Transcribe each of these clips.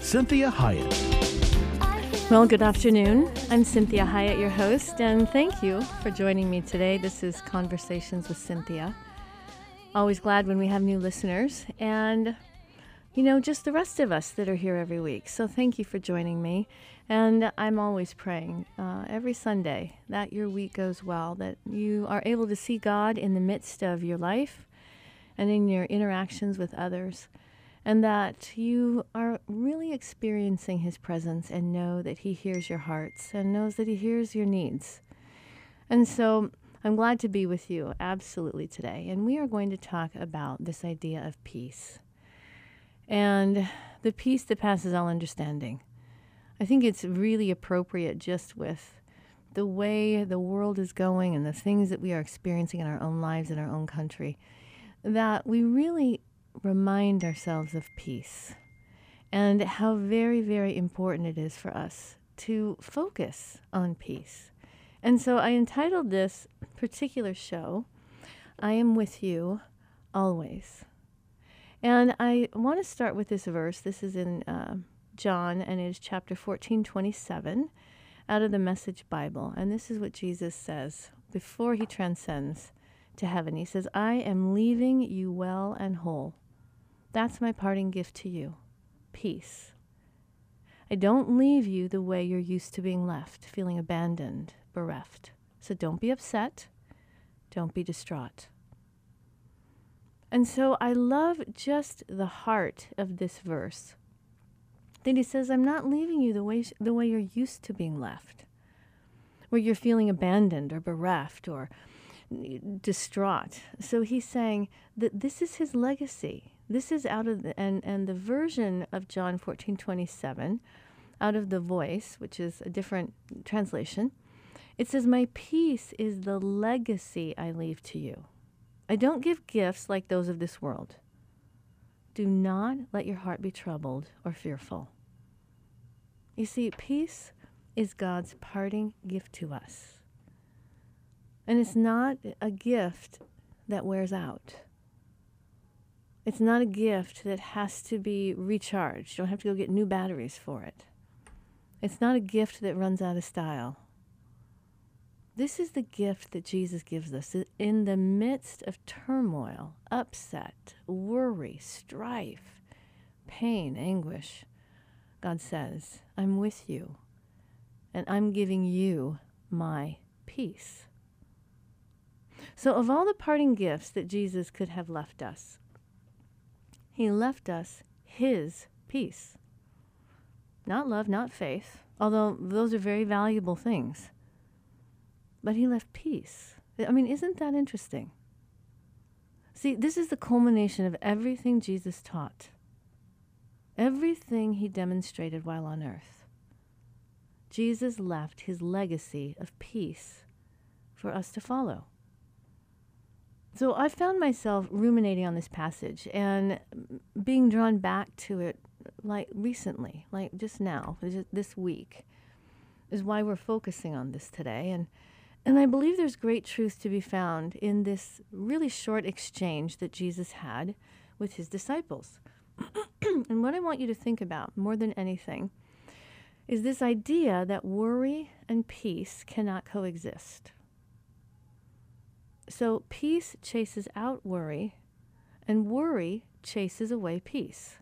Cinthia Hiett. Well, good afternoon. I'm Cinthia Hiett, your host, and thank you for joining me today. This is Conversations with Cinthia. Always glad when we have new listeners, and you know, just the rest of us that are here every week. So thank you for joining me. And I'm always praying uh, every Sunday that your week goes well, that you are able to see God in the midst of your life and in your interactions with others, and that you are really experiencing His presence and know that He hears your hearts and knows that He hears your needs. And so I'm glad to be with you absolutely today. And we are going to talk about this idea of peace and the peace that passes all understanding. I think it's really appropriate just with the way the world is going and the things that we are experiencing in our own lives in our own country that we really remind ourselves of peace and how very, very important it is for us to focus on peace. And so I entitled this particular show, I Am With You Always. And I want to start with this verse. This is in uh, John, and it is chapter 14, 27, out of the Message Bible. And this is what Jesus says before he transcends to heaven. He says, I am leaving you well and whole. That's my parting gift to you peace. I don't leave you the way you're used to being left, feeling abandoned, bereft. So don't be upset. Don't be distraught. And so I love just the heart of this verse That he says, I'm not leaving you the way, the way you're used to being left, where you're feeling abandoned or bereft or distraught. So he's saying that this is his legacy. This is out of the, and, and the version of John 14 27, out of the voice, which is a different translation, it says, My peace is the legacy I leave to you. I don't give gifts like those of this world. Do not let your heart be troubled or fearful. You see, peace is God's parting gift to us. And it's not a gift that wears out. It's not a gift that has to be recharged. You don't have to go get new batteries for it. It's not a gift that runs out of style. This is the gift that Jesus gives us in the midst of turmoil, upset, worry, strife, pain, anguish. God says, I'm with you, and I'm giving you my peace. So, of all the parting gifts that Jesus could have left us, he left us his peace. Not love, not faith, although those are very valuable things but he left peace. I mean, isn't that interesting? See, this is the culmination of everything Jesus taught, everything he demonstrated while on earth. Jesus left his legacy of peace for us to follow. So I found myself ruminating on this passage and being drawn back to it like recently, like just now, this week, is why we're focusing on this today. And and I believe there's great truth to be found in this really short exchange that Jesus had with his disciples. and what I want you to think about more than anything is this idea that worry and peace cannot coexist. So peace chases out worry, and worry chases away peace.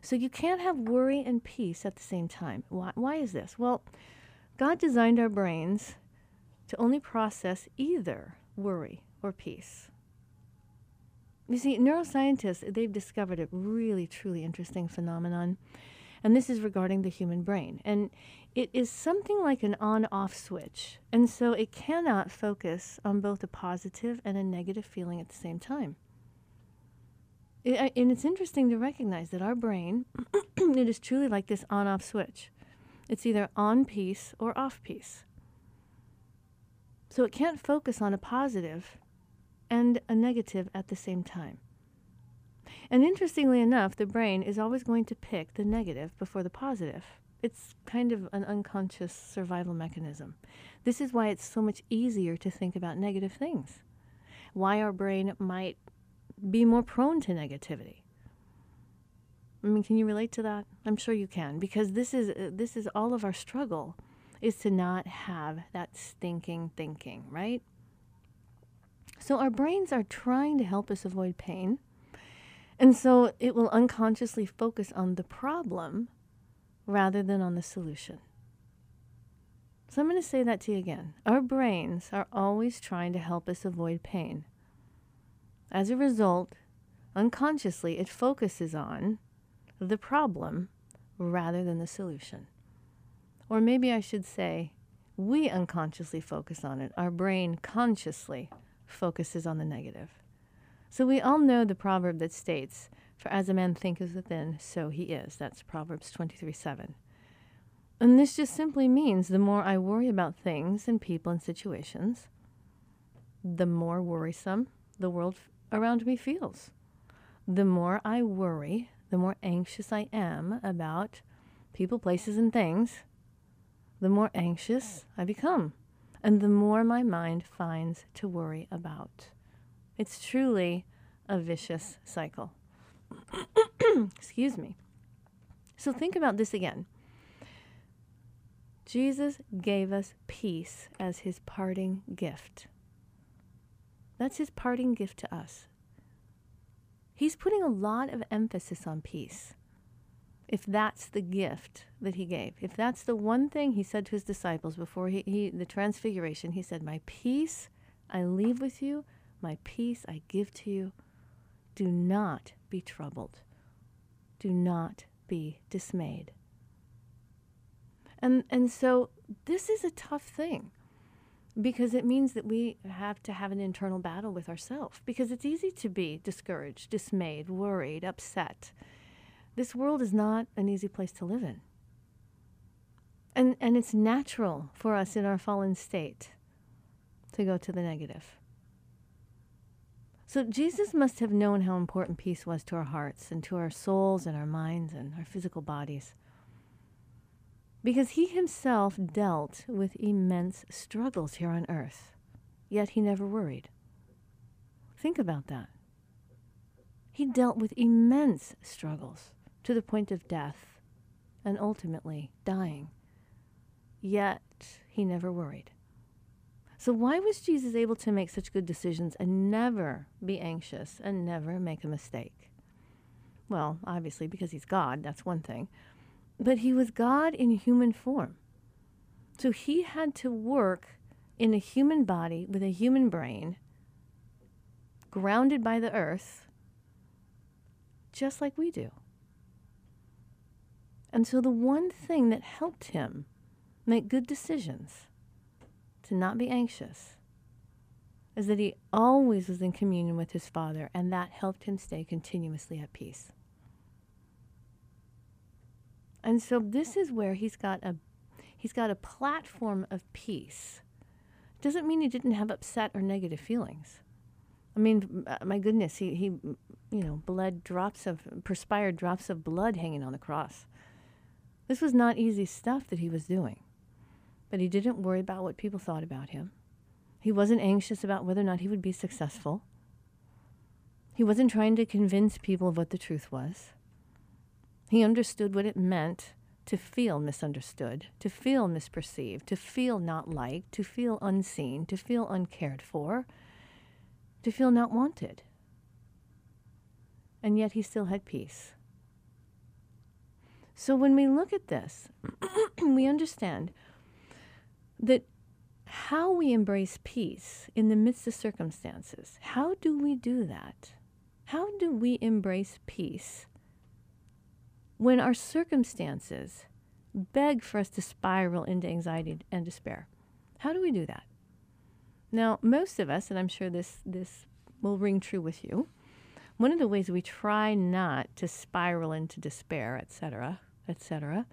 So you can't have worry and peace at the same time. Why, why is this? Well, God designed our brains to only process either worry or peace. You see, neuroscientists, they've discovered a really, truly interesting phenomenon, and this is regarding the human brain. And it is something like an on off switch, and so it cannot focus on both a positive and a negative feeling at the same time. It, and it's interesting to recognize that our brain, it is truly like this on off switch. It's either on peace or off peace. So it can't focus on a positive and a negative at the same time. And interestingly enough, the brain is always going to pick the negative before the positive. It's kind of an unconscious survival mechanism. This is why it's so much easier to think about negative things. Why our brain might be more prone to negativity. I mean, can you relate to that? I'm sure you can because this is uh, this is all of our struggle is to not have that stinking thinking, right? So our brains are trying to help us avoid pain. And so it will unconsciously focus on the problem rather than on the solution. So I'm going to say that to you again. Our brains are always trying to help us avoid pain. As a result, unconsciously, it focuses on the problem rather than the solution. Or maybe I should say, we unconsciously focus on it. Our brain consciously focuses on the negative. So we all know the proverb that states, For as a man thinketh within, so he is. That's Proverbs 23 7. And this just simply means the more I worry about things and people and situations, the more worrisome the world around me feels. The more I worry, the more anxious I am about people, places, and things, the more anxious I become, and the more my mind finds to worry about. It's truly a vicious cycle. Excuse me. So think about this again. Jesus gave us peace as his parting gift. That's his parting gift to us. He's putting a lot of emphasis on peace. If that's the gift that he gave, if that's the one thing he said to his disciples before he, he the transfiguration, he said, My peace I leave with you, my peace I give to you. Do not be troubled. Do not be dismayed. And, and so this is a tough thing because it means that we have to have an internal battle with ourselves because it's easy to be discouraged, dismayed, worried, upset. This world is not an easy place to live in. And, and it's natural for us in our fallen state to go to the negative. So Jesus must have known how important peace was to our hearts and to our souls and our minds and our physical bodies because he himself dealt with immense struggles here on earth, yet he never worried. Think about that. He dealt with immense struggles to the point of death and ultimately dying, yet he never worried. So, why was Jesus able to make such good decisions and never be anxious and never make a mistake? Well, obviously, because he's God, that's one thing. But he was God in human form. So he had to work in a human body with a human brain, grounded by the earth, just like we do. And so the one thing that helped him make good decisions, to not be anxious, is that he always was in communion with his Father, and that helped him stay continuously at peace. And so this is where he's got a he's got a platform of peace. Doesn't mean he didn't have upset or negative feelings. I mean, uh, my goodness, he, he you know, bled drops of perspired drops of blood hanging on the cross. This was not easy stuff that he was doing. But he didn't worry about what people thought about him. He wasn't anxious about whether or not he would be successful. He wasn't trying to convince people of what the truth was. He understood what it meant to feel misunderstood, to feel misperceived, to feel not liked, to feel unseen, to feel uncared for, to feel not wanted. And yet he still had peace. So when we look at this, we understand that how we embrace peace in the midst of circumstances, how do we do that? How do we embrace peace when our circumstances beg for us to spiral into anxiety and despair. How do we do that? Now, most of us, and I'm sure this, this will ring true with you, one of the ways we try not to spiral into despair, etc., etc.,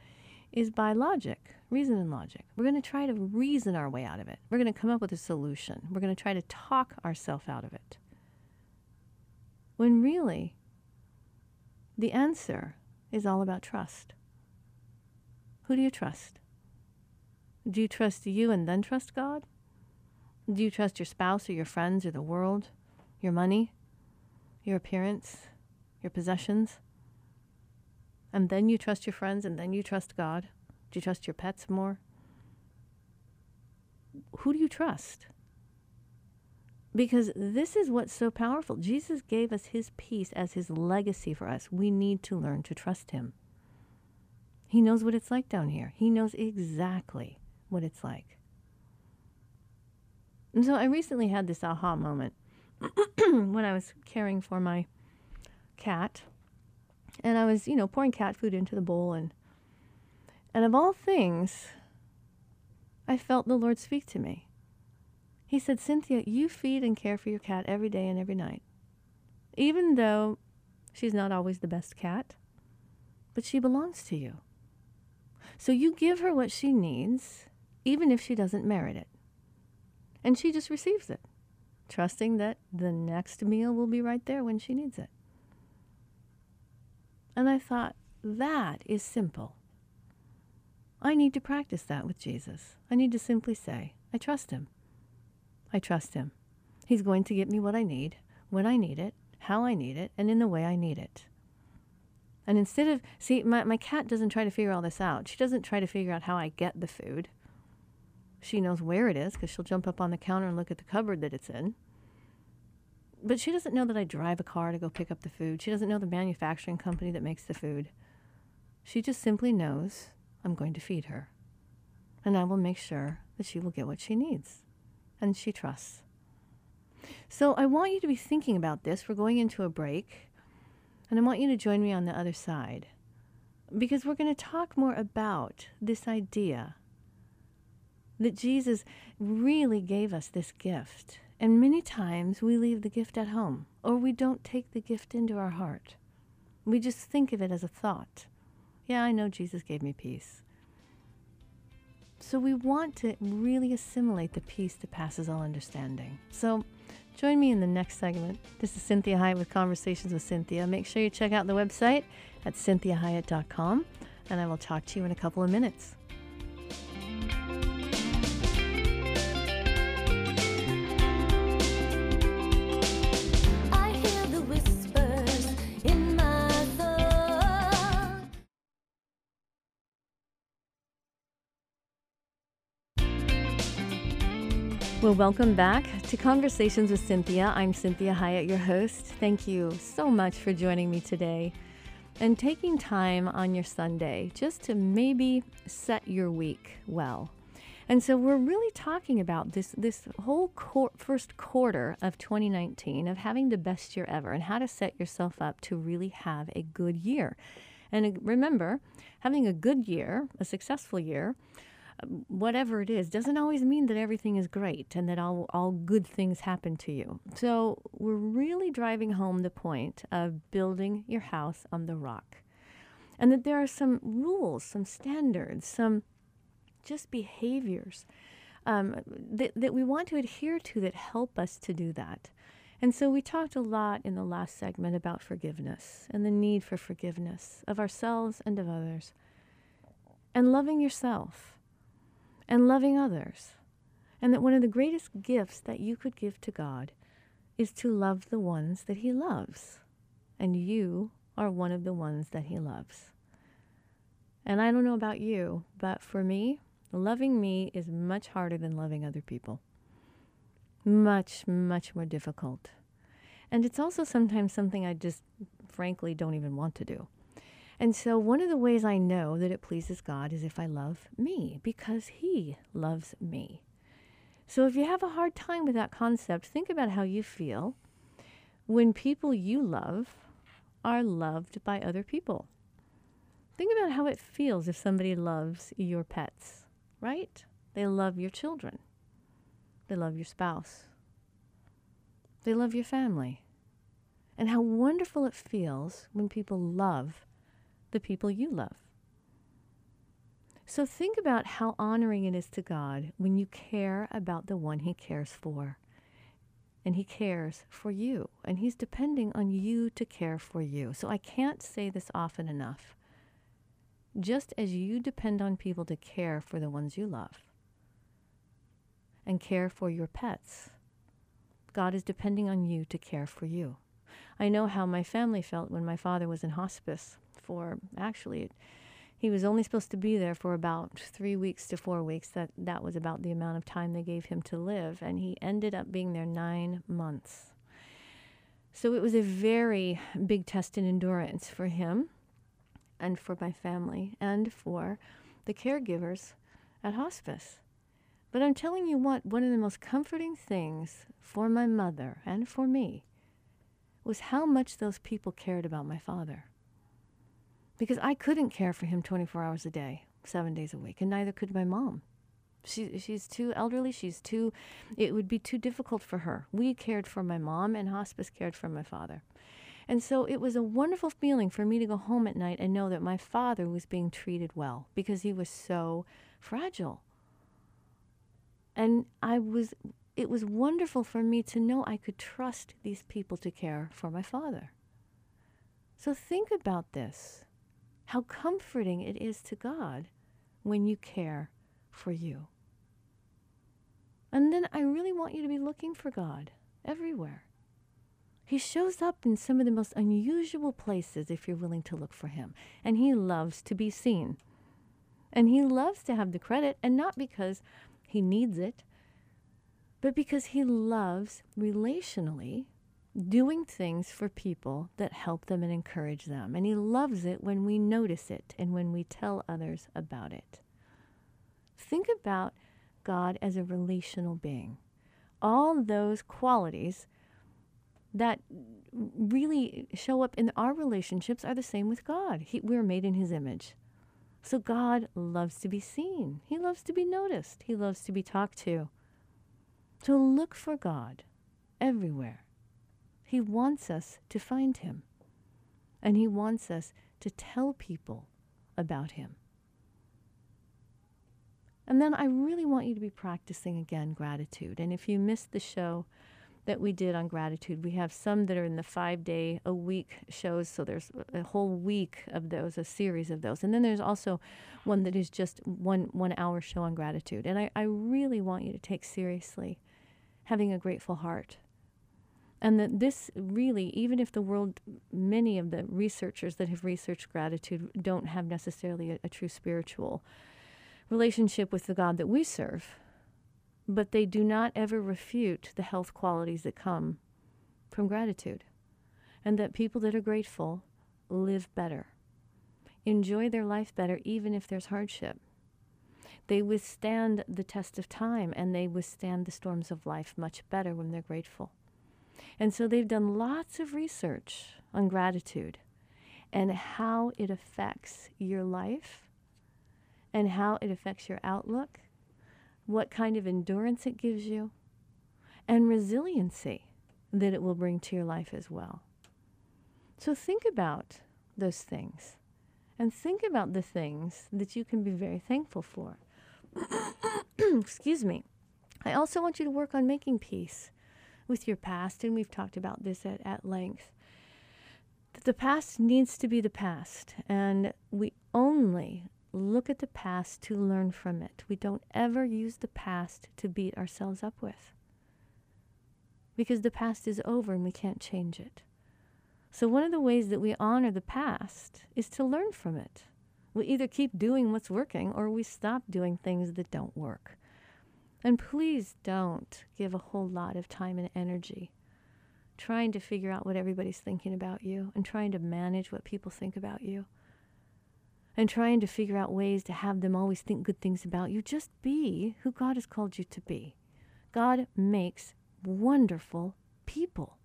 is by logic, reason and logic. We're going to try to reason our way out of it. We're going to come up with a solution. We're going to try to talk ourselves out of it. When really, the answer is all about trust. Who do you trust? Do you trust you and then trust God? Do you trust your spouse or your friends or the world, your money, your appearance, your possessions? And then you trust your friends and then you trust God? Do you trust your pets more? Who do you trust? Because this is what's so powerful. Jesus gave us his peace as his legacy for us. We need to learn to trust him. He knows what it's like down here, he knows exactly what it's like. And so I recently had this aha moment when I was caring for my cat. And I was, you know, pouring cat food into the bowl and and of all things, I felt the Lord speak to me. He said, Cinthia, you feed and care for your cat every day and every night. Even though she's not always the best cat, but she belongs to you. So you give her what she needs, even if she doesn't merit it. And she just receives it, trusting that the next meal will be right there when she needs it. And I thought, that is simple. I need to practice that with Jesus. I need to simply say, I trust him. I trust him. He's going to get me what I need, when I need it, how I need it, and in the way I need it. And instead of, see, my, my cat doesn't try to figure all this out. She doesn't try to figure out how I get the food. She knows where it is because she'll jump up on the counter and look at the cupboard that it's in. But she doesn't know that I drive a car to go pick up the food. She doesn't know the manufacturing company that makes the food. She just simply knows I'm going to feed her. And I will make sure that she will get what she needs. And she trusts. So I want you to be thinking about this. We're going into a break. And I want you to join me on the other side. Because we're going to talk more about this idea that Jesus really gave us this gift. And many times we leave the gift at home or we don't take the gift into our heart. We just think of it as a thought. Yeah, I know Jesus gave me peace. So we want to really assimilate the peace that passes all understanding. So join me in the next segment. This is Cinthia Hiett with Conversations with Cinthia. Make sure you check out the website at cinthiahiett.com, and I will talk to you in a couple of minutes. Well, welcome back to Conversations with Cinthia. I'm Cinthia Hiett, your host. Thank you so much for joining me today and taking time on your Sunday just to maybe set your week well. And so we're really talking about this this whole qu- first quarter of 2019 of having the best year ever and how to set yourself up to really have a good year. And uh, remember, having a good year, a successful year, whatever it is doesn't always mean that everything is great and that all, all good things happen to you. So we're really driving home the point of building your house on the rock. And that there are some rules, some standards, some just behaviors um, that, that we want to adhere to that help us to do that. And so we talked a lot in the last segment about forgiveness and the need for forgiveness of ourselves and of others. And loving yourself and loving others. And that one of the greatest gifts that you could give to God is to love the ones that He loves. And you are one of the ones that He loves. And I don't know about you, but for me, loving me is much harder than loving other people. Much, much more difficult. And it's also sometimes something I just frankly don't even want to do. And so, one of the ways I know that it pleases God is if I love me, because He loves me. So, if you have a hard time with that concept, think about how you feel when people you love are loved by other people. Think about how it feels if somebody loves your pets, right? They love your children, they love your spouse, they love your family. and how wonderful it feels when people love the people you love. So think about how honoring it is to God when you care about the one He cares for. And He cares for you, and He's depending on you to care for you. So I can't say this often enough. Just as you depend on people to care for the ones you love and care for your pets, God is depending on you to care for you. I know how my family felt when my father was in hospice for actually he was only supposed to be there for about 3 weeks to 4 weeks that that was about the amount of time they gave him to live and he ended up being there 9 months. So it was a very big test in endurance for him and for my family and for the caregivers at hospice. But I'm telling you what, one of the most comforting things for my mother and for me was how much those people cared about my father. Because I couldn't care for him 24 hours a day, seven days a week, and neither could my mom. She, she's too elderly. She's too, it would be too difficult for her. We cared for my mom, and hospice cared for my father. And so it was a wonderful feeling for me to go home at night and know that my father was being treated well because he was so fragile. And I was it was wonderful for me to know I could trust these people to care for my father. So think about this. How comforting it is to God when you care for you. And then I really want you to be looking for God everywhere. He shows up in some of the most unusual places if you're willing to look for him. And he loves to be seen. And he loves to have the credit, and not because he needs it, but because he loves relationally doing things for people that help them and encourage them. And he loves it when we notice it and when we tell others about it. Think about God as a relational being. All those qualities that really show up in our relationships are the same with God. He, we're made in his image. So God loves to be seen. He loves to be noticed. He loves to be talked to. So look for God everywhere. He wants us to find him. And he wants us to tell people about him. And then I really want you to be practicing again gratitude. And if you missed the show, that we did on gratitude. We have some that are in the five day a week shows, so there's a whole week of those, a series of those. And then there's also one that is just one one hour show on gratitude. And I, I really want you to take seriously having a grateful heart. And that this really, even if the world, many of the researchers that have researched gratitude don't have necessarily a, a true spiritual relationship with the God that we serve, but they do not ever refute the health qualities that come from gratitude. And that people that are grateful live better, enjoy their life better, even if there's hardship. They withstand the test of time and they withstand the storms of life much better when they're grateful. And so they've done lots of research on gratitude and how it affects your life and how it affects your outlook what kind of endurance it gives you, and resiliency that it will bring to your life as well. So think about those things and think about the things that you can be very thankful for. Excuse me. I also want you to work on making peace with your past, and we've talked about this at, at length. That the past needs to be the past, and we only look at the past to learn from it. We don't ever use the past to beat ourselves up with. Because the past is over and we can't change it. So, one of the ways that we honor the past is to learn from it. We either keep doing what's working or we stop doing things that don't work. And please don't give a whole lot of time and energy trying to figure out what everybody's thinking about you and trying to manage what people think about you and trying to figure out ways to have them always think good things about you. Just be who God has called you to be. God makes wonderful people.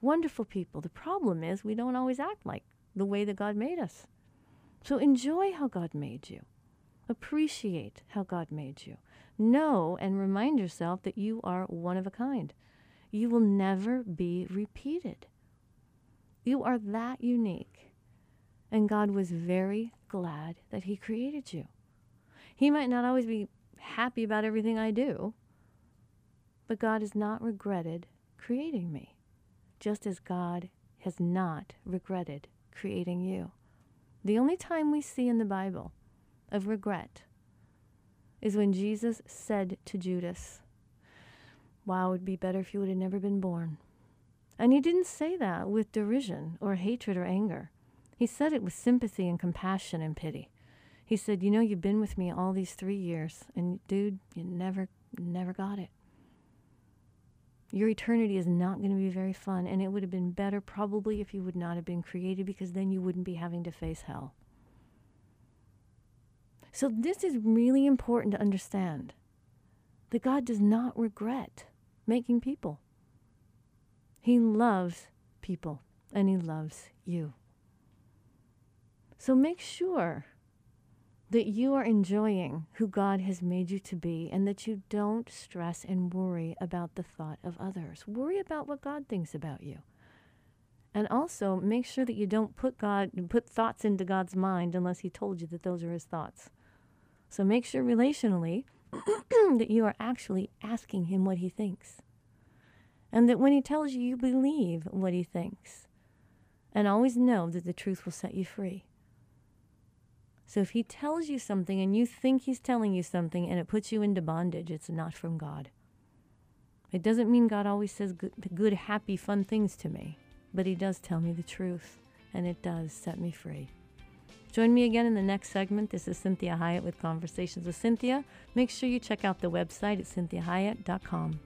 Wonderful people. The problem is we don't always act like the way that God made us. So enjoy how God made you. Appreciate how God made you. Know and remind yourself that you are one of a kind. You will never be repeated. You are that unique. And God was very glad that He created you. He might not always be happy about everything I do, but God has not regretted creating me, just as God has not regretted creating you. The only time we see in the Bible of regret is when Jesus said to Judas, Wow, it would be better if you would have never been born. And he didn't say that with derision or hatred or anger. He said it with sympathy and compassion and pity. He said, You know, you've been with me all these three years, and dude, you never, never got it. Your eternity is not going to be very fun, and it would have been better probably if you would not have been created because then you wouldn't be having to face hell. So, this is really important to understand that God does not regret making people. He loves people and He loves you. So, make sure that you are enjoying who God has made you to be and that you don't stress and worry about the thought of others. Worry about what God thinks about you. And also make sure that you don't put God put thoughts into God's mind unless he told you that those are his thoughts. So make sure relationally that you are actually asking him what he thinks. And that when he tells you you believe what he thinks. And always know that the truth will set you free. So if he tells you something and you think he's telling you something and it puts you into bondage, it's not from God. It doesn't mean God always says good, good, happy, fun things to me, but he does tell me the truth, and it does set me free. Join me again in the next segment. This is Cinthia Hiett with Conversations with Cinthia. Make sure you check out the website at cinthiahiett.com.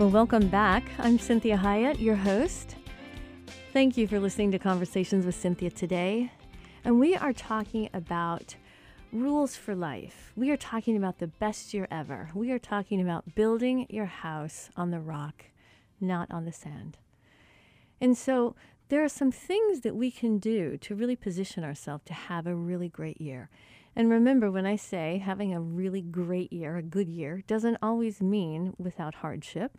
Well, welcome back. I'm Cinthia Hiett, your host. Thank you for listening to Conversations with Cinthia today. And we are talking about rules for life. We are talking about the best year ever. We are talking about building your house on the rock, not on the sand. And so there are some things that we can do to really position ourselves to have a really great year. And remember, when I say having a really great year, a good year, doesn't always mean without hardship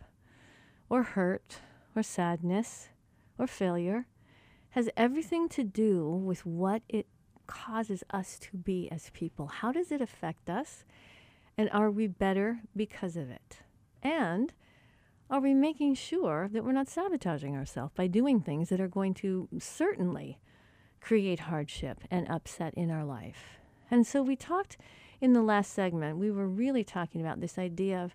or hurt or sadness or failure, has everything to do with what it causes us to be as people. How does it affect us? And are we better because of it? And are we making sure that we're not sabotaging ourselves by doing things that are going to certainly create hardship and upset in our life? And so we talked in the last segment, we were really talking about this idea of,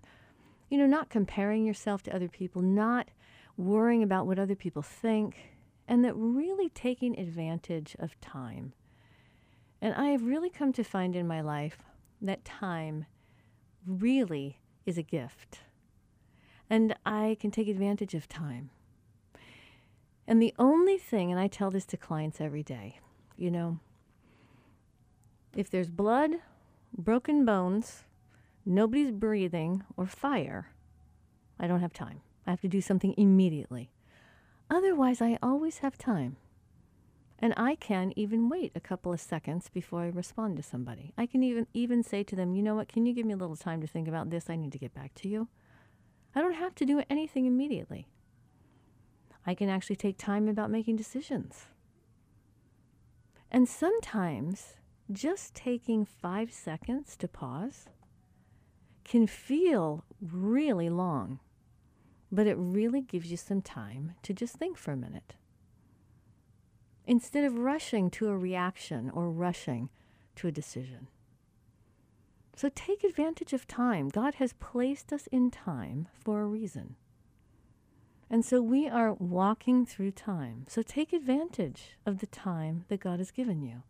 you know, not comparing yourself to other people, not worrying about what other people think, and that really taking advantage of time. And I have really come to find in my life that time really is a gift. And I can take advantage of time. And the only thing, and I tell this to clients every day, you know, if there's blood, broken bones, nobody's breathing, or fire, I don't have time. I have to do something immediately. Otherwise, I always have time. And I can even wait a couple of seconds before I respond to somebody. I can even even say to them, "You know what? Can you give me a little time to think about this? I need to get back to you." I don't have to do anything immediately. I can actually take time about making decisions. And sometimes just taking five seconds to pause can feel really long, but it really gives you some time to just think for a minute. Instead of rushing to a reaction or rushing to a decision. So take advantage of time. God has placed us in time for a reason. And so we are walking through time. So take advantage of the time that God has given you.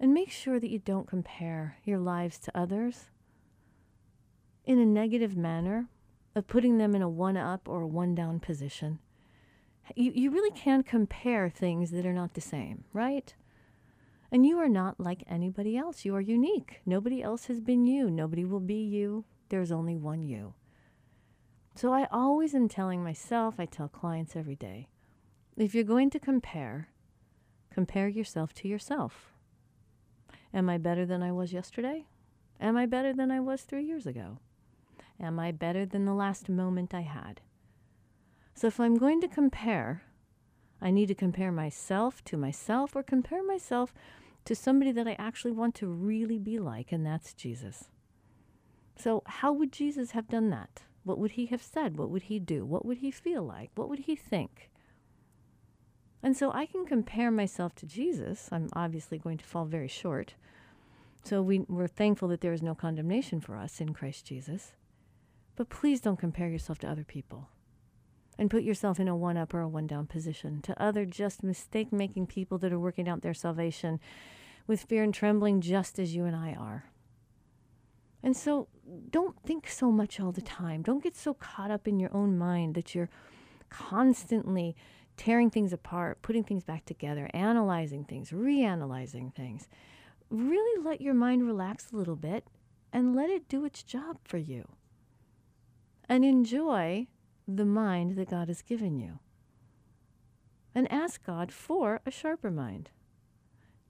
And make sure that you don't compare your lives to others in a negative manner of putting them in a one up or a one down position. You, you really can't compare things that are not the same, right? And you are not like anybody else. You are unique. Nobody else has been you. Nobody will be you. There's only one you. So I always am telling myself, I tell clients every day, if you're going to compare, compare yourself to yourself. Am I better than I was yesterday? Am I better than I was three years ago? Am I better than the last moment I had? So if I'm going to compare, I need to compare myself to myself or compare myself to somebody that I actually want to really be like, and that's Jesus. So, how would Jesus have done that? What would he have said? What would he do? What would he feel like? What would he think? And so I can compare myself to Jesus. I'm obviously going to fall very short. So we, we're thankful that there is no condemnation for us in Christ Jesus. But please don't compare yourself to other people and put yourself in a one up or a one down position to other just mistake making people that are working out their salvation with fear and trembling, just as you and I are. And so don't think so much all the time. Don't get so caught up in your own mind that you're constantly tearing things apart, putting things back together, analyzing things, reanalyzing things. Really let your mind relax a little bit and let it do its job for you. And enjoy the mind that God has given you. And ask God for a sharper mind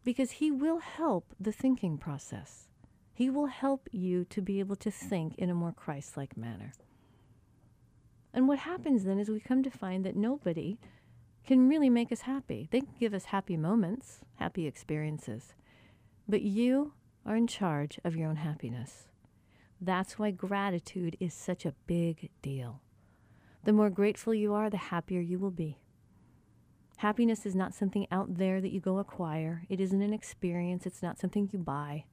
because He will help the thinking process. He will help you to be able to think in a more Christ like manner. And what happens then is we come to find that nobody can really make us happy. They can give us happy moments, happy experiences. But you are in charge of your own happiness. That's why gratitude is such a big deal. The more grateful you are, the happier you will be. Happiness is not something out there that you go acquire. It isn't an experience. It's not something you buy.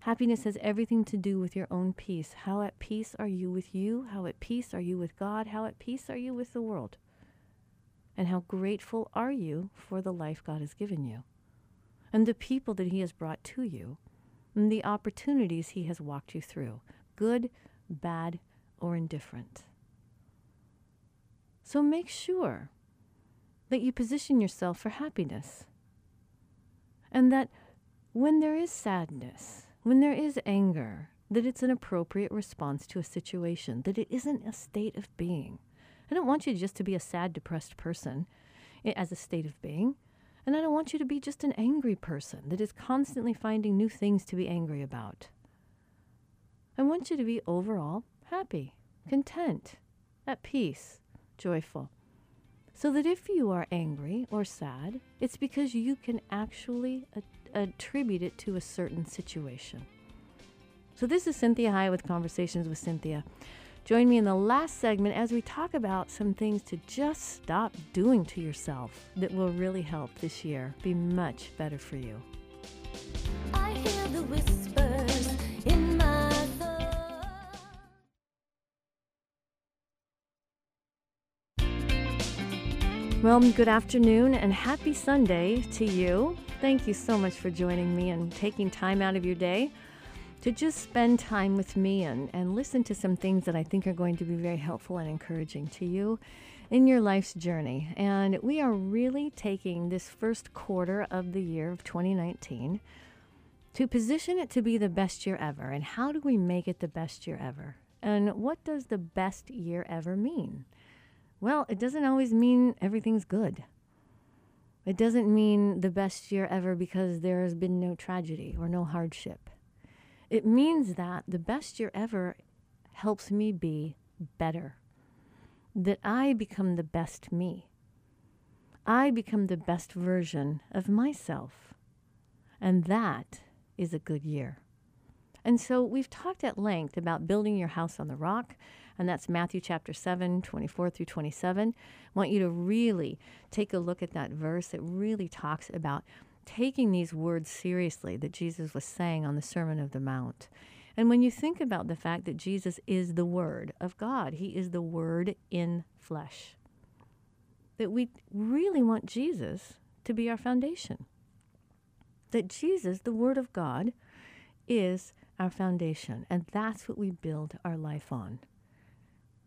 Happiness has everything to do with your own peace. How at peace are you with you? How at peace are you with God? How at peace are you with the world? And how grateful are you for the life God has given you? And the people that He has brought to you, the opportunities He has walked you through, good, bad, or indifferent. So make sure that you position yourself for happiness. And that when there is sadness, when there is anger, that it's an appropriate response to a situation, that it isn't a state of being. I don't want you just to be a sad, depressed person eh, as a state of being. And I don't want you to be just an angry person that is constantly finding new things to be angry about. I want you to be overall happy, content, at peace, joyful. So that if you are angry or sad, it's because you can actually attribute it to a certain situation. So, this is Cinthia Hiett with Conversations with Cinthia. Join me in the last segment as we talk about some things to just stop doing to yourself that will really help this year be much better for you. Well, good afternoon and happy Sunday to you. Thank you so much for joining me and taking time out of your day to just spend time with me and, and listen to some things that I think are going to be very helpful and encouraging to you in your life's journey. And we are really taking this first quarter of the year of 2019 to position it to be the best year ever. And how do we make it the best year ever? And what does the best year ever mean? Well, it doesn't always mean everything's good. It doesn't mean the best year ever because there has been no tragedy or no hardship. It means that the best year ever helps me be better, that I become the best me. I become the best version of myself. And that is a good year. And so we've talked at length about building your house on the rock and that's Matthew chapter 7, 24 through 27. I want you to really take a look at that verse. It really talks about taking these words seriously that Jesus was saying on the Sermon of the Mount. And when you think about the fact that Jesus is the Word of God, He is the Word in flesh, that we really want Jesus to be our foundation. That Jesus, the Word of God, is our foundation, and that's what we build our life on.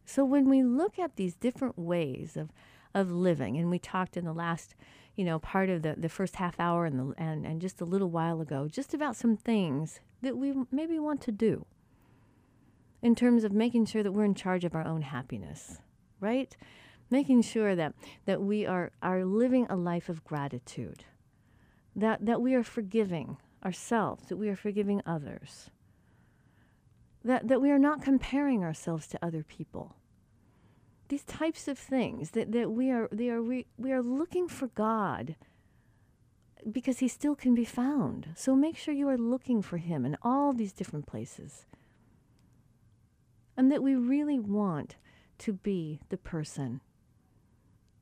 So when we look at these different ways of of living, and we talked in the last, you know, part of the, the first half hour and, the, and and just a little while ago, just about some things that we maybe want to do. in terms of making sure that we're in charge of our own happiness, right? Making sure that, that we are, are living a life of gratitude, that, that we are forgiving ourselves, that we are forgiving others, that, that we are not comparing ourselves to other people. These types of things that, that we are they are we, we are looking for God because he still can be found. So make sure you are looking for him in all these different places. And that we really want to be the person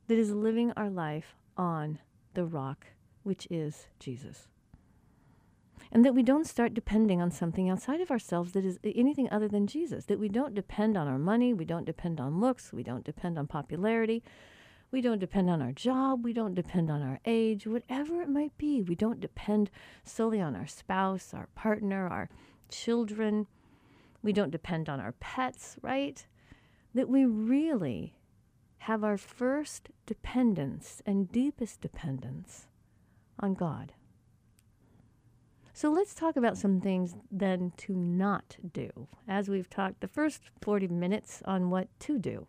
that is living our life on the rock, which is Jesus and that we don't start depending on something outside of ourselves that is anything other than Jesus, that we don't depend on our money, we don't depend on looks, we don't depend on popularity, we don't depend on our job, we don't depend on our age, whatever it might be. We don't depend solely on our spouse, our partner, our children. We don't depend on our pets, right? That we really have our first dependence and deepest dependence on God. So let's talk about some things then to not do, as we've talked the first 40 minutes on what to do.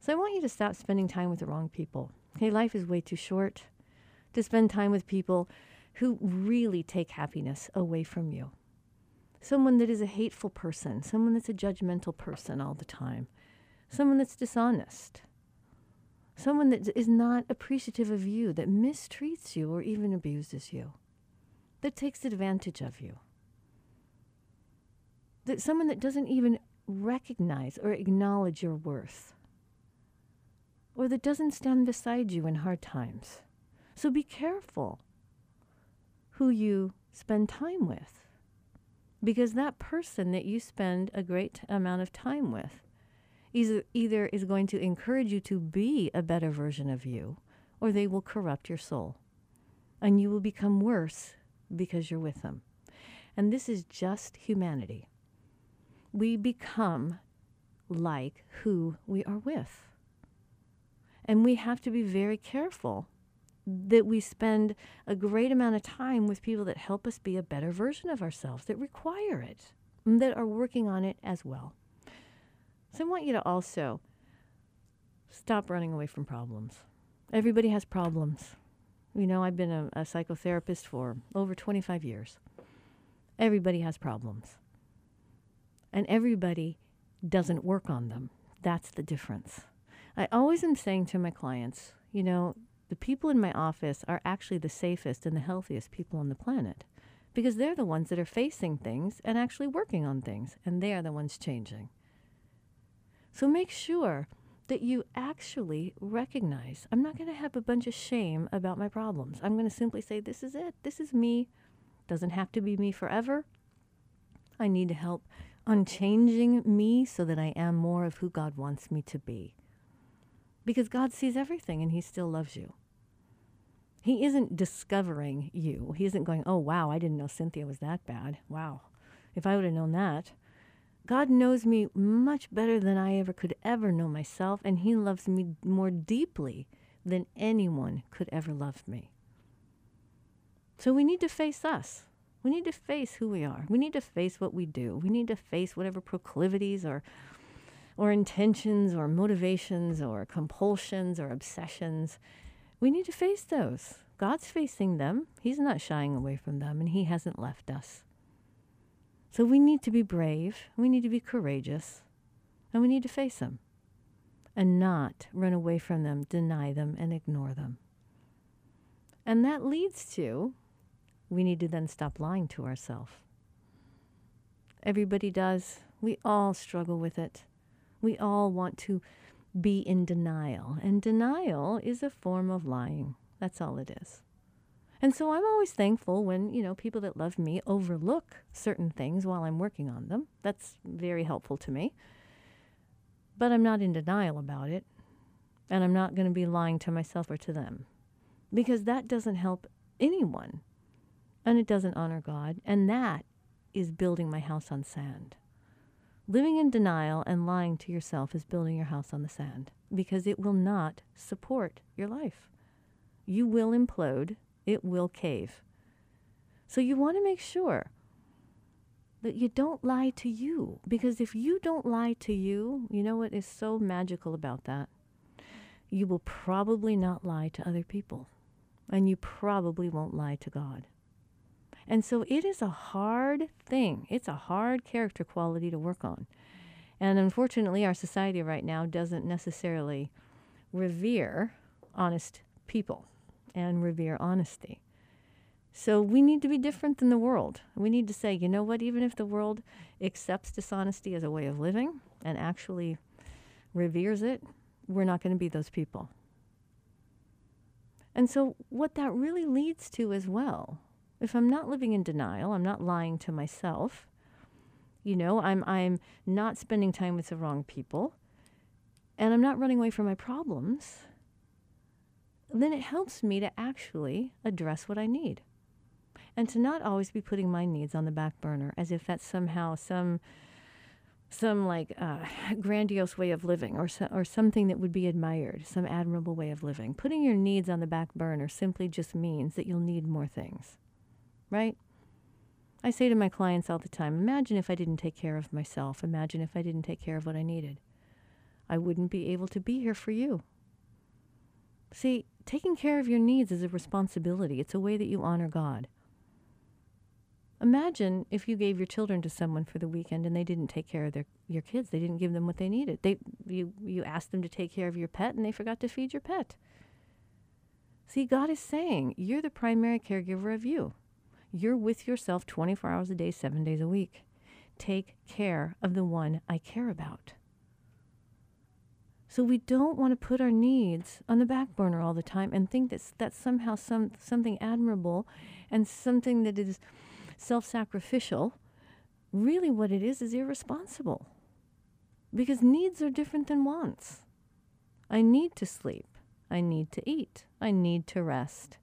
So I want you to stop spending time with the wrong people. Okay, life is way too short to spend time with people who really take happiness away from you. Someone that is a hateful person, someone that's a judgmental person all the time, someone that's dishonest, someone that is not appreciative of you, that mistreats you or even abuses you that takes advantage of you. That someone that doesn't even recognize or acknowledge your worth. Or that doesn't stand beside you in hard times. So be careful who you spend time with. Because that person that you spend a great amount of time with either, either is going to encourage you to be a better version of you, or they will corrupt your soul. And you will become worse because you're with them. And this is just humanity. We become like who we are with. And we have to be very careful that we spend a great amount of time with people that help us be a better version of ourselves, that require it, that are working on it as well. So I want you to also stop running away from problems. Everybody has problems. You know, I've been a, a psychotherapist for over 25 years. Everybody has problems. And everybody doesn't work on them. That's the difference. I always am saying to my clients, you know, the people in my office are actually the safest and the healthiest people on the planet because they're the ones that are facing things and actually working on things, and they are the ones changing. So make sure that you actually recognize. I'm not going to have a bunch of shame about my problems. I'm going to simply say, This is it. This is me. Doesn't have to be me forever. I need to help unchanging me so that I am more of who God wants me to be. Because God sees everything and He still loves you. He isn't discovering you. He isn't going, oh, wow, I didn't know Cinthia was that bad. Wow. If I would have known that, God knows me much better than I ever could ever know myself, and He loves me more deeply than anyone could ever love me. So we need to face us. We need to face who we are. We need to face what we do. We need to face whatever proclivities or or intentions or motivations or compulsions or obsessions. We need to face those. God's facing them. He's not shying away from them, and He hasn't left us. So we need to be brave, we need to be courageous, and we need to face them and not run away from them, deny them, and ignore them. And that leads to we need to then stop lying to ourselves. Everybody does. We all struggle with it. We all want to be in denial. And denial is a form of lying. That's all it is. And so I'm always thankful when, you know, people that love me overlook certain things while I'm working on them. That's very helpful to me. But I'm not in denial about it. And I'm not going to be lying to myself or to them because that doesn't help anyone and it doesn't honor God. And that is building my house on sand. Living in denial and lying to yourself is building your house on the sand because it will not support your life. You will implode it will cave. So you want to make sure that you don't lie to you. Because if you don't lie to you, you know what is so magical about that? You will probably not lie to other people. And you probably won't lie to God. And so it is a hard thing. It's a hard character quality to work on. And unfortunately, our society right now doesn't necessarily revere honest people and revere honesty. So we need to be different than the world. We need to say, you know what, even if the world accepts dishonesty as a way of living and actually reveres it, we're not going to be those people. And so, what that really leads to as well, if I'm not living in denial, I'm not lying to myself, you know, I'm, I'm not spending time with the wrong people, and I'm not running away from my problems, then it helps me to actually address what I need and to not always be putting my needs on the back burner as if that's somehow some some like uh, grandiose way of living or so, or something that would be admired, some admirable way of living. Putting your needs on the back burner simply just means that you'll need more things. Right? I say to my clients all the time, imagine if I didn't take care of myself. Imagine if I didn't take care of what I needed. I wouldn't be able to be here for you. See, taking care of your needs is a responsibility. It's a way that you honor God. Imagine if you gave your children to someone for the weekend and they didn't take care of their your kids. They didn't give them what they needed. They you you asked them to take care of your pet and they forgot to feed your pet. See, God is saying, you're the primary caregiver of you. You're with yourself 24 hours a day, 7 days a week. Take care of the one I care about. So we don't want to put our needs on the back burner all the time and think that that's somehow some something admirable and something that is self sacrificial, really what it is is irresponsible. Because needs are different than wants. I need to sleep. I need to eat. I need to rest.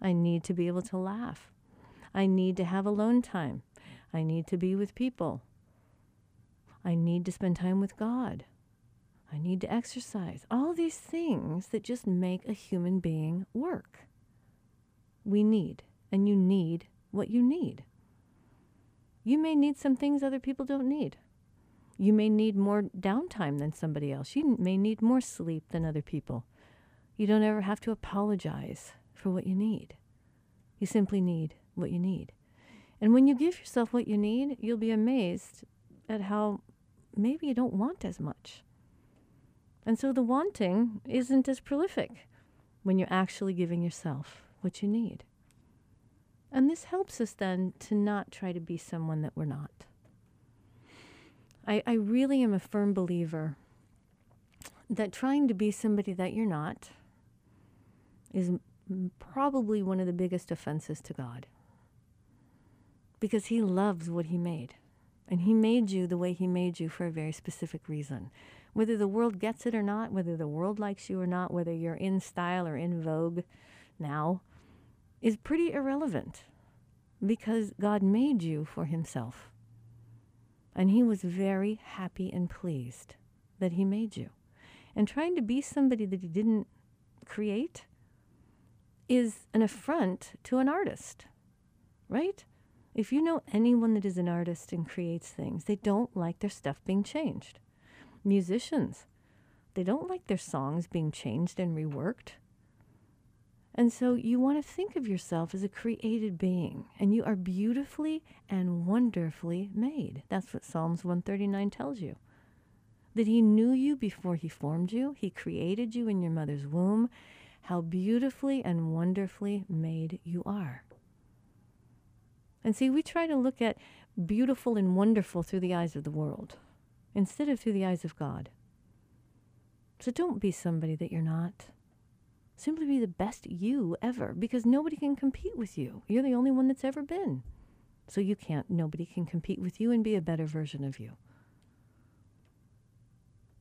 I need to be able to laugh. I need to have alone time. I need to be with people. I need to spend time with God. I need to exercise. All these things that just make a human being work. We need, and you need what you need. You may need some things other people don't need. You may need more downtime than somebody else. You may need more sleep than other people. You don't ever have to apologize for what you need. You simply need what you need. And when you give yourself what you need, you'll be amazed at how maybe you don't want as much. And so the wanting isn't as prolific when you're actually giving yourself what you need. And this helps us then to not try to be someone that we're not. I, I really am a firm believer that trying to be somebody that you're not is probably one of the biggest offenses to God. Because He loves what He made. And He made you the way He made you for a very specific reason. Whether the world gets it or not, whether the world likes you or not, whether you're in style or in vogue now, is pretty irrelevant because God made you for himself. And he was very happy and pleased that he made you. And trying to be somebody that he didn't create is an affront to an artist, right? If you know anyone that is an artist and creates things, they don't like their stuff being changed. Musicians, they don't like their songs being changed and reworked. And so you want to think of yourself as a created being, and you are beautifully and wonderfully made. That's what Psalms 139 tells you. That He knew you before He formed you, He created you in your mother's womb. How beautifully and wonderfully made you are. And see, we try to look at beautiful and wonderful through the eyes of the world instead of through the eyes of God. So don't be somebody that you're not. Simply be the best you ever because nobody can compete with you. You're the only one that's ever been. So you can't, nobody can compete with you and be a better version of you.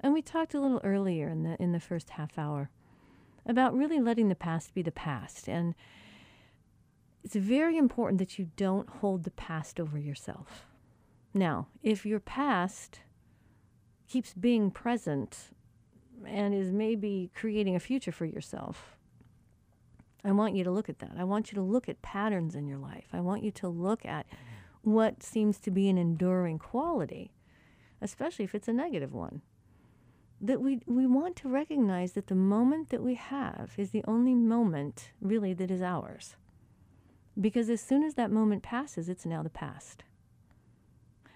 And we talked a little earlier in the in the first half hour about really letting the past be the past and it's very important that you don't hold the past over yourself. Now, if your past keeps being present and is maybe creating a future for yourself. I want you to look at that. I want you to look at patterns in your life. I want you to look at what seems to be an enduring quality, especially if it's a negative one. That we, we want to recognize that the moment that we have is the only moment really that is ours. Because as soon as that moment passes, it's now the past.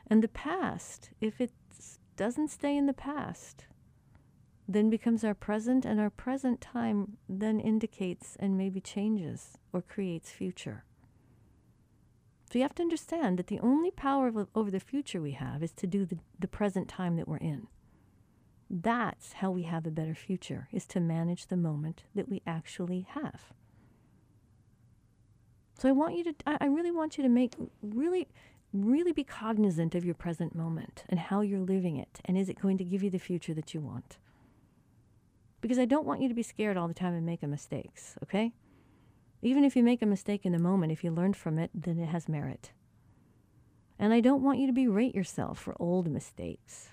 And the past, if it doesn't stay in the past, then becomes our present, and our present time then indicates and maybe changes or creates future. So you have to understand that the only power over the future we have is to do the, the present time that we're in. That's how we have a better future, is to manage the moment that we actually have. So I want you to, I really want you to make, really, really be cognizant of your present moment and how you're living it. And is it going to give you the future that you want? Because I don't want you to be scared all the time and making mistakes, okay? Even if you make a mistake in the moment, if you learn from it, then it has merit. And I don't want you to berate yourself for old mistakes.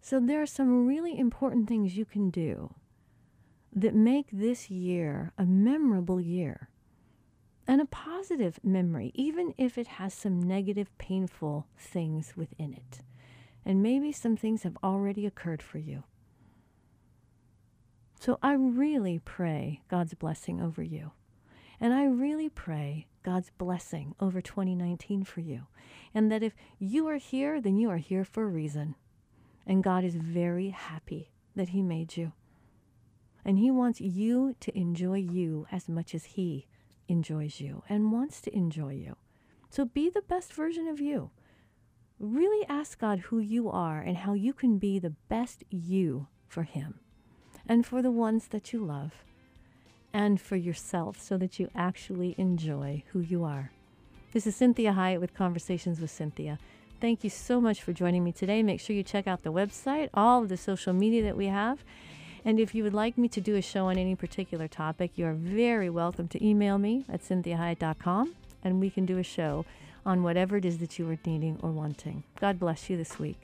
So there are some really important things you can do that make this year a memorable year and a positive memory, even if it has some negative, painful things within it. And maybe some things have already occurred for you. So I really pray God's blessing over you. And I really pray God's blessing over 2019 for you. And that if you are here, then you are here for a reason. And God is very happy that He made you. And He wants you to enjoy you as much as He enjoys you and wants to enjoy you. So be the best version of you. Really ask God who you are and how you can be the best you for Him and for the ones that you love, and for yourself so that you actually enjoy who you are. This is Cinthia Hiett with Conversations with Cinthia. Thank you so much for joining me today. Make sure you check out the website, all of the social media that we have. And if you would like me to do a show on any particular topic, you are very welcome to email me at cinthiahiett.com and we can do a show on whatever it is that you are needing or wanting. God bless you this week.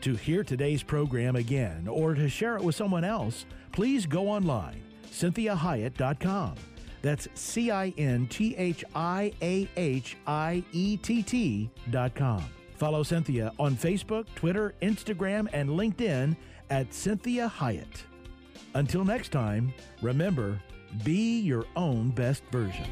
To hear today's program again or to share it with someone else, please go online, cinthiahiett.com. That's C I N T H I A H I E T T dot com. Follow Cinthia on Facebook, Twitter, Instagram, and LinkedIn at Cinthia Hiett. Until next time, remember, be your own best version.